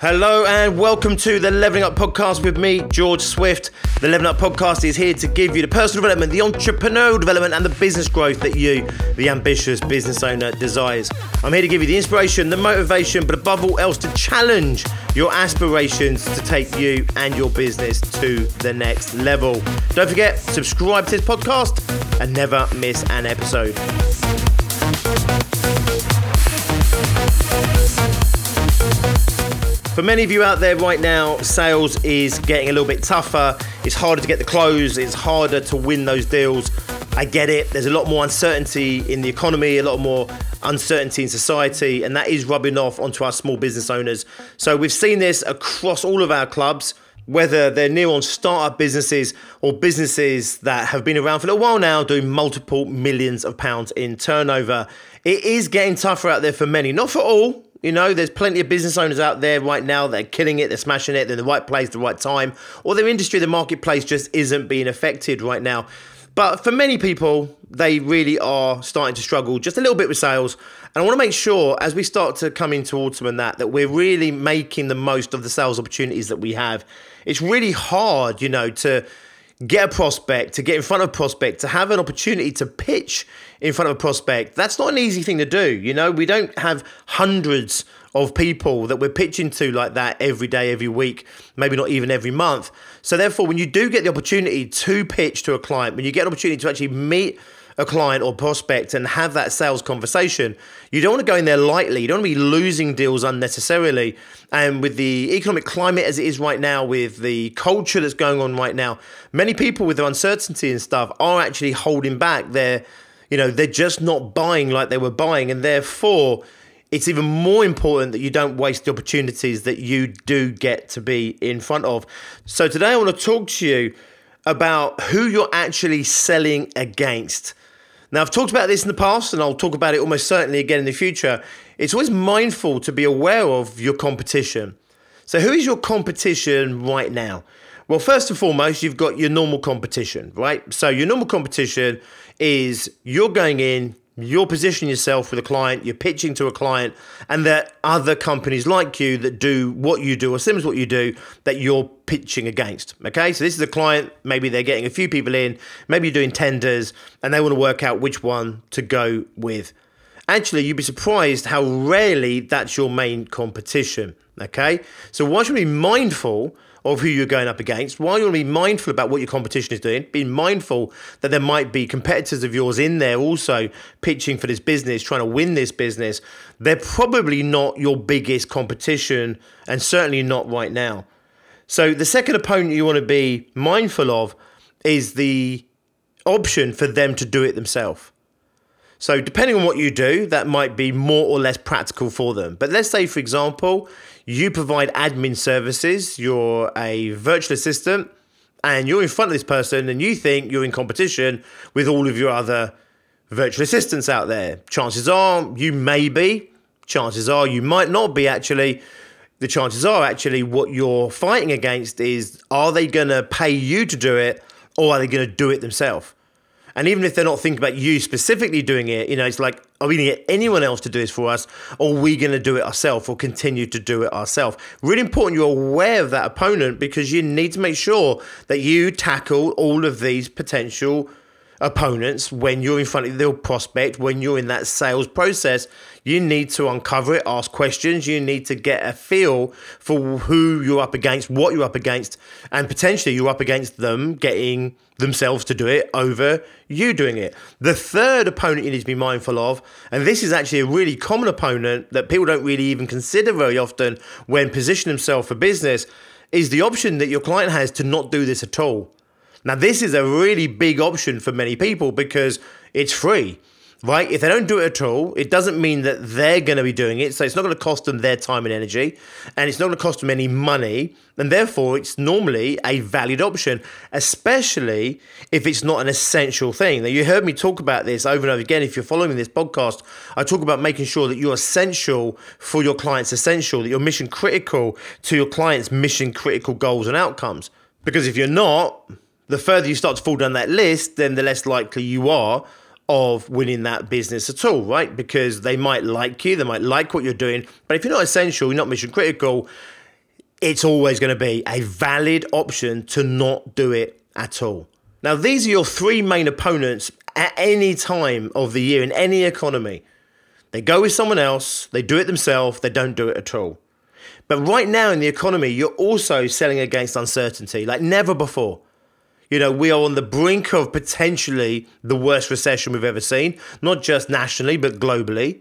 Hello and welcome to the Leveling Up Podcast with me, George Swift. The Leveling Up Podcast is here to give you the personal development, the entrepreneurial development, and the business growth that you, the ambitious business owner, desires. I'm here to give you the inspiration, the motivation, but above all else, to challenge your aspirations to take you and your business to the next level. Don't forget, subscribe to this podcast and never miss an episode. For many of you out there right now, sales is getting a little bit tougher. It's harder to get the close, it's harder to win those deals. I get it. There's a lot more uncertainty in the economy, a lot more uncertainty in society, and that is rubbing off onto our small business owners. So we've seen this across all of our clubs, whether they're new on startup businesses or businesses that have been around for a little while now, doing multiple millions of pounds in turnover. It is getting tougher out there for many, not for all, you know, there's plenty of business owners out there right now that are killing it, they're smashing it, they're in the right place, the right time, or their industry, the marketplace just isn't being affected right now. But for many people, they really are starting to struggle just a little bit with sales. And I want to make sure as we start to come into autumn and that, that we're really making the most of the sales opportunities that we have. It's really hard, you know, to get a prospect, to get in front of a prospect, to have an opportunity to pitch in front of a prospect. That's not an easy thing to do. You know, we don't have hundreds of people that we're pitching to like that every day, every week, maybe not even every month. So, therefore, when you do get the opportunity to pitch to a client, when you get an opportunity to actually meet a client or prospect and have that sales conversation. You don't want to go in there lightly. You don't want to be losing deals unnecessarily. And with the economic climate as it is right now, with the culture that's going on right now, many people with their uncertainty and stuff are actually holding back. They're, you know, they're just not buying like they were buying. And therefore, it's even more important that you don't waste the opportunities that you do get to be in front of. So today I want to talk to you about who you're actually selling against. Now, I've talked about this in the past, and I'll talk about it almost certainly again in the future. It's always mindful to be aware of your competition. So, who is your competition right now? Well, first and foremost, you've got your normal competition, right? So, your normal competition is you're going in, you're positioning yourself with a client, you're pitching to a client, and there are other companies like you that do what you do or similar to what you do that you're pitching against. Okay, so this is a client, maybe they're getting a few people in, maybe you're doing tenders, and they want to work out which one to go with. Actually, you'd be surprised how rarely that's your main competition. Okay, so one should we be mindful of who you're going up against, while you want to be mindful about what your competition is doing, being mindful that there might be competitors of yours in there also pitching for this business, trying to win this business, they're probably not your biggest competition and certainly not right now. So the second opponent you want to be mindful of is the option for them to do it themselves. So, depending on what you do, that might be more or less practical for them. But let's say, for example, you provide admin services, you're a virtual assistant, and you're in front of this person and you think you're in competition with all of your other virtual assistants out there. Chances are you may be, chances are you might not be actually. The chances are actually what you're fighting against is are they going to pay you to do it or are they going to do it themselves? And even if they're not thinking about you specifically doing it, you know, it's like, are we going to get anyone else to do this for us? Or are we going to do it ourselves or continue to do it ourselves? Really important you're aware of that opponent because you need to make sure that you tackle all of these potential opponents when you're in front of the prospect, when you're in that sales process, you need to uncover it, ask questions, you need to get a feel for who you're up against, what you're up against, and potentially you're up against them getting themselves to do it over you doing it. The third opponent you need to be mindful of, and this is actually a really common opponent that people don't really even consider very often when positioning themselves for business, is the option that your client has to not do this at all. Now, this is a really big option for many people because it's free. right? If they don't do it at all, it doesn't mean that they're going to be doing it. So it's not going to cost them their time and energy, and it's not going to cost them any money. And therefore, it's normally a valid option, especially if it's not an essential thing. Now, you heard me talk about this over and over again. If you're following this podcast, I talk about making sure that you're essential for your clients' essential, that you're mission critical to your clients' mission critical goals and outcomes. Because if you're not, the further you start to fall down that list, then the less likely you are of winning that business at all, right? Because they might like you, they might like what you're doing, but if you're not essential, you're not mission critical, it's always going to be a valid option to not do it at all. Now, these are your three main opponents at any time of the year in any economy. They go with someone else, they do it themselves, they don't do it at all. But right now in the economy, you're also selling against uncertainty like never before. You know, we are on the brink of potentially the worst recession we've ever seen, not just nationally, but globally.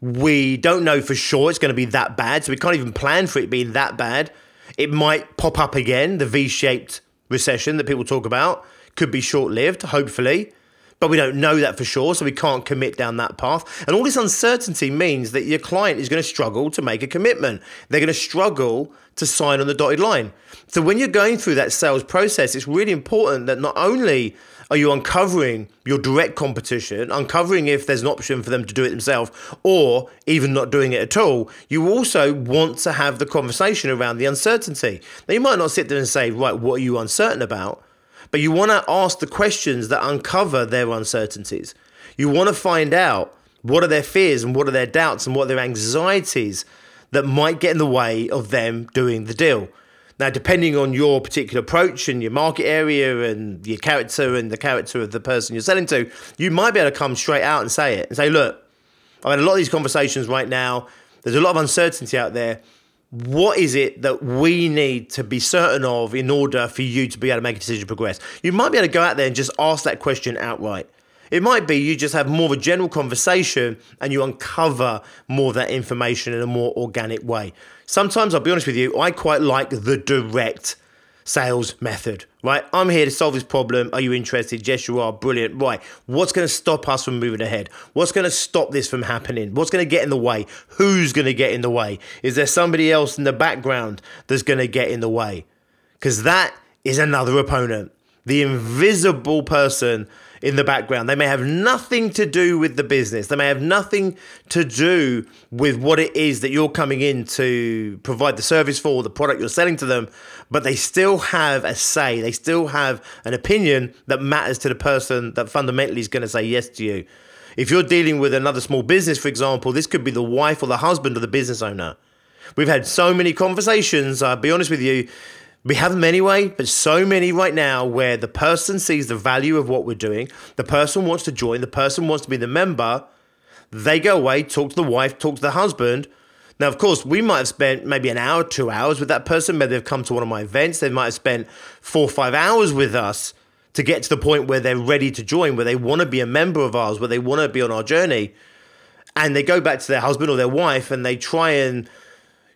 We don't know for sure it's going to be that bad, so we can't even plan for it being that bad. It might pop up again, the V shaped recession that people talk about. Could be short lived, hopefully but we don't know that for sure, so we can't commit down that path. And all this uncertainty means that your client is going to struggle to make a commitment. They're going to struggle to sign on the dotted line. So when you're going through that sales process, it's really important that not only are you uncovering your direct competition, uncovering if there's an option for them to do it themselves, or even not doing it at all, you also want to have the conversation around the uncertainty. Now, you might not sit there and say, right, what are you uncertain about? But you want to ask the questions that uncover their uncertainties. You want to find out what are their fears and what are their doubts and what are their anxieties that might get in the way of them doing the deal. Now, depending on your particular approach and your market area and your character and the character of the person you're selling to, you might be able to come straight out and say it and say, look, I've had a lot of these conversations right now. There's a lot of uncertainty out there what is it that we need to be certain of in order for you to be able to make a decision to progress? You might be able to go out there and just ask that question outright. It might be you just have more of a general conversation and you uncover more of that information in a more organic way. Sometimes, I'll be honest with you, I quite like the direct sales method, right? I'm here to solve this problem. Are you interested? Yes, you are. Brilliant. Right. What's going to stop us from moving ahead? What's going to stop this from happening? What's going to get in the way? Who's going to get in the way? Is there somebody else in the background that's going to get in the way? Because that is another opponent. The invisible person in the background. They may have nothing to do with the business. They may have nothing to do with what it is that you're coming in to provide the service for, the product you're selling to them, but they still have a say. They still have an opinion that matters to the person that fundamentally is going to say yes to you. If you're dealing with another small business, for example, this could be the wife or the husband of the business owner. We've had so many conversations, I'll be honest with you, we have them anyway, but so many right now where the person sees the value of what we're doing, the person wants to join, the person wants to be the member, they go away, talk to the wife, talk to the husband. Now, of course, we might have spent maybe an hour, two hours with that person. Maybe they've come to one of my events. They might have spent four or five hours with us to get to the point where they're ready to join, where they want to be a member of ours, where they want to be on our journey. And they go back to their husband or their wife and they try and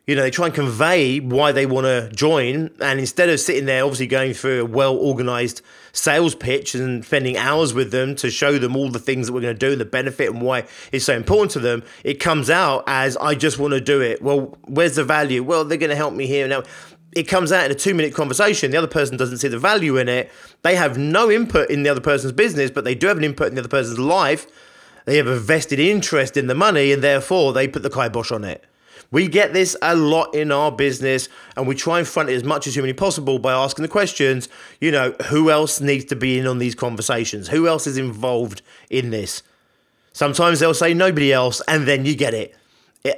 you know, they try and convey why they want to join. And instead of sitting there, obviously going through a well organized sales pitch and spending hours with them to show them all the things that we're going to do the benefit and why it's so important to them, it comes out as, I just want to do it. Well, where's the value? Well, they're going to help me here. Now, it comes out in a two minute conversation. The other person doesn't see the value in it. They have no input in the other person's business, but they do have an input in the other person's life. They have a vested interest in the money, and therefore they put the kibosh on it. We get this a lot in our business, and we try and front it as much as humanly possible by asking the questions, you know, who else needs to be in on these conversations? Who else is involved in this? Sometimes they'll say nobody else, and then you get it.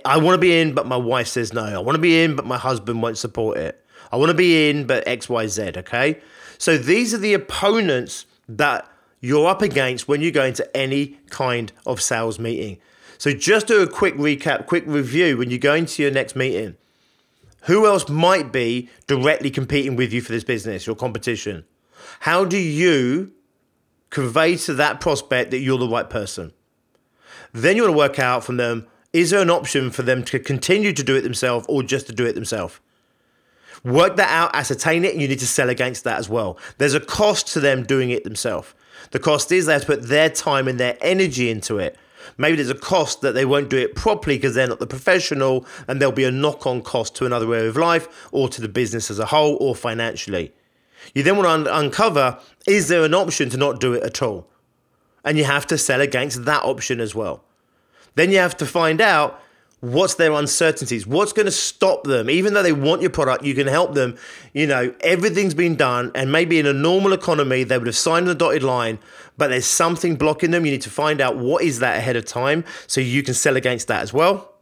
I want to be in, but my wife says no. I want to be in, but my husband won't support it. I want to be in, but XYZ, okay? So these are the opponents that you're up against when you go into any kind of sales meeting. So just do a quick recap, quick review when you go into your next meeting. Who else might be directly competing with you for this business, your competition? How do you convey to that prospect that you're the right person? Then you want to work out from them is there an option for them to continue to do it themselves or just to do it themselves? Work that out, ascertain it, and you need to sell against that as well. There's a cost to them doing it themselves. The cost is they have to put their time and their energy into it. Maybe there's a cost that they won't do it properly because they're not the professional, and there'll be a knock on cost to another area of life or to the business as a whole or financially. You then want to un- uncover is there an option to not do it at all? And you have to sell against that option as well. Then you have to find out what's their uncertainties, what's going to stop them. Even though they want your product, you can help them. You know, everything's been done, and maybe in a normal economy, they would have signed the dotted line, but there's something blocking them. You need to find out what is that ahead of time so you can sell against that as well.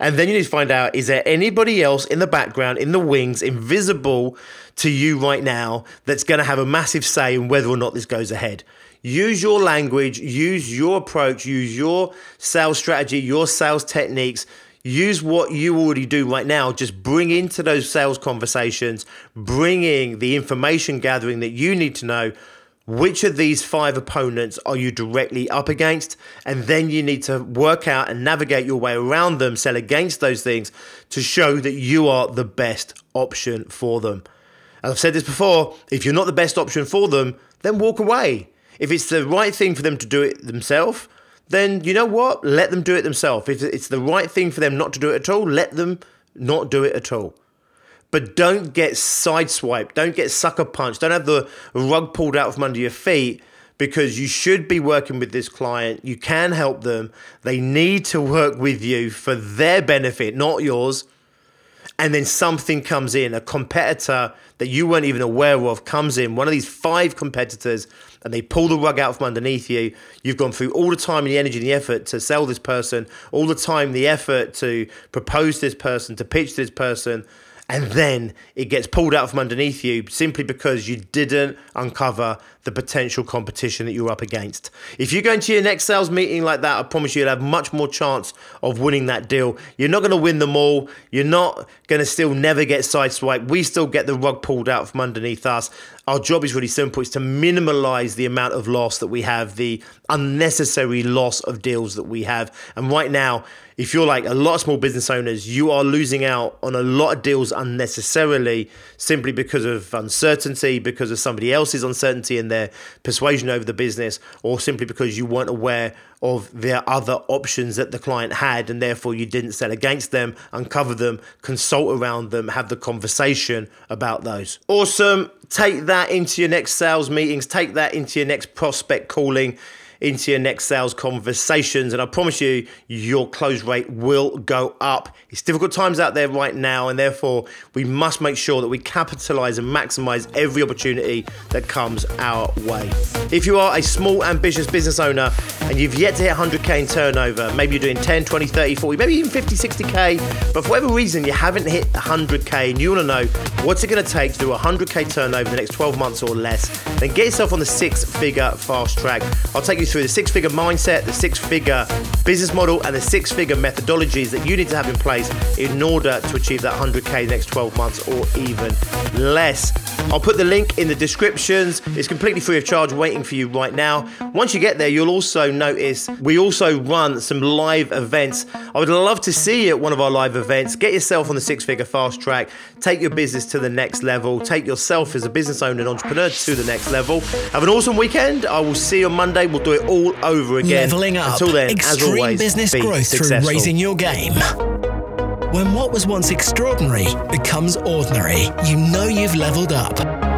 And then you need to find out is there anybody else in the background, in the wings, invisible to you right now that's going to have a massive say in whether or not this goes ahead? Use your language, use your approach, use your sales strategy, your sales techniques. Use what you already do right now. Just bring into those sales conversations, bringing the information gathering that you need to know which of these five opponents are you directly up against? And then you need to work out and navigate your way around them, sell against those things to show that you are the best option for them. As I've said this before, if you're not the best option for them, then walk away. If it's the right thing for them to do it themselves, then you know what? Let them do it themselves. If it's the right thing for them not to do it at all, let them not do it at all. But don't get sideswiped. Don't get sucker punched. Don't have the rug pulled out from under your feet because you should be working with this client. You can help them. They need to work with you for their benefit, not yours and then something comes in, a competitor that you weren't even aware of comes in, one of these five competitors, and they pull the rug out from underneath you. You've gone through all the time and the energy and the effort to sell this person, all the time, the effort to propose this person, to pitch this person, and then it gets pulled out from underneath you simply because you didn't uncover the potential competition that you're up against. If you go into your next sales meeting like that, I promise you you'll have much more chance of winning that deal. You're not going to win them all. You're not going to still never get sideswiped. We still get the rug pulled out from underneath us. Our job is really simple. It's to minimize the amount of loss that we have, the unnecessary loss of deals that we have. And right now, if you're like a lot of small business owners, you are losing out on a lot of deals unnecessarily simply because of uncertainty, because of somebody else's uncertainty and their persuasion over the business, or simply because you weren't aware of their other options that the client had and therefore you didn't sell against them, uncover them, consult around them, have the conversation about those. Awesome. Take that into your next sales meetings, take that into your next prospect calling into your next sales conversations. And I promise you, your close rate will go up. It's difficult times out there right now, and therefore we must make sure that we capitalize and maximize every opportunity that comes our way. If you are a small, ambitious business owner and you've yet to hit 100K in turnover, maybe you're doing 10, 20, 30, 40, maybe even 50, 60K, but for whatever reason you haven't hit 100K and you want to know what's it going to take to do 100K turnover in the next 12 months or less, then get yourself on the six figure fast track. I'll take you through the six figure mindset, the six figure business model, and the six figure methodologies that you need to have in place in order to achieve that 100K next 12 months or even less. I'll put the link in the descriptions. It's completely free of charge, waiting for you right now. Once you get there, you'll also notice we also run some live events. I would love to see you at one of our live events. Get yourself on the six figure fast track, take your business to the next level, take yourself as a business owner and entrepreneur to the next level. Have an awesome weekend. I will see you on Monday. We'll do it all over again. Leveling up. Until then, Extreme as always, business be growth successful. through raising your game. When what was once extraordinary becomes ordinary, you know you've leveled up.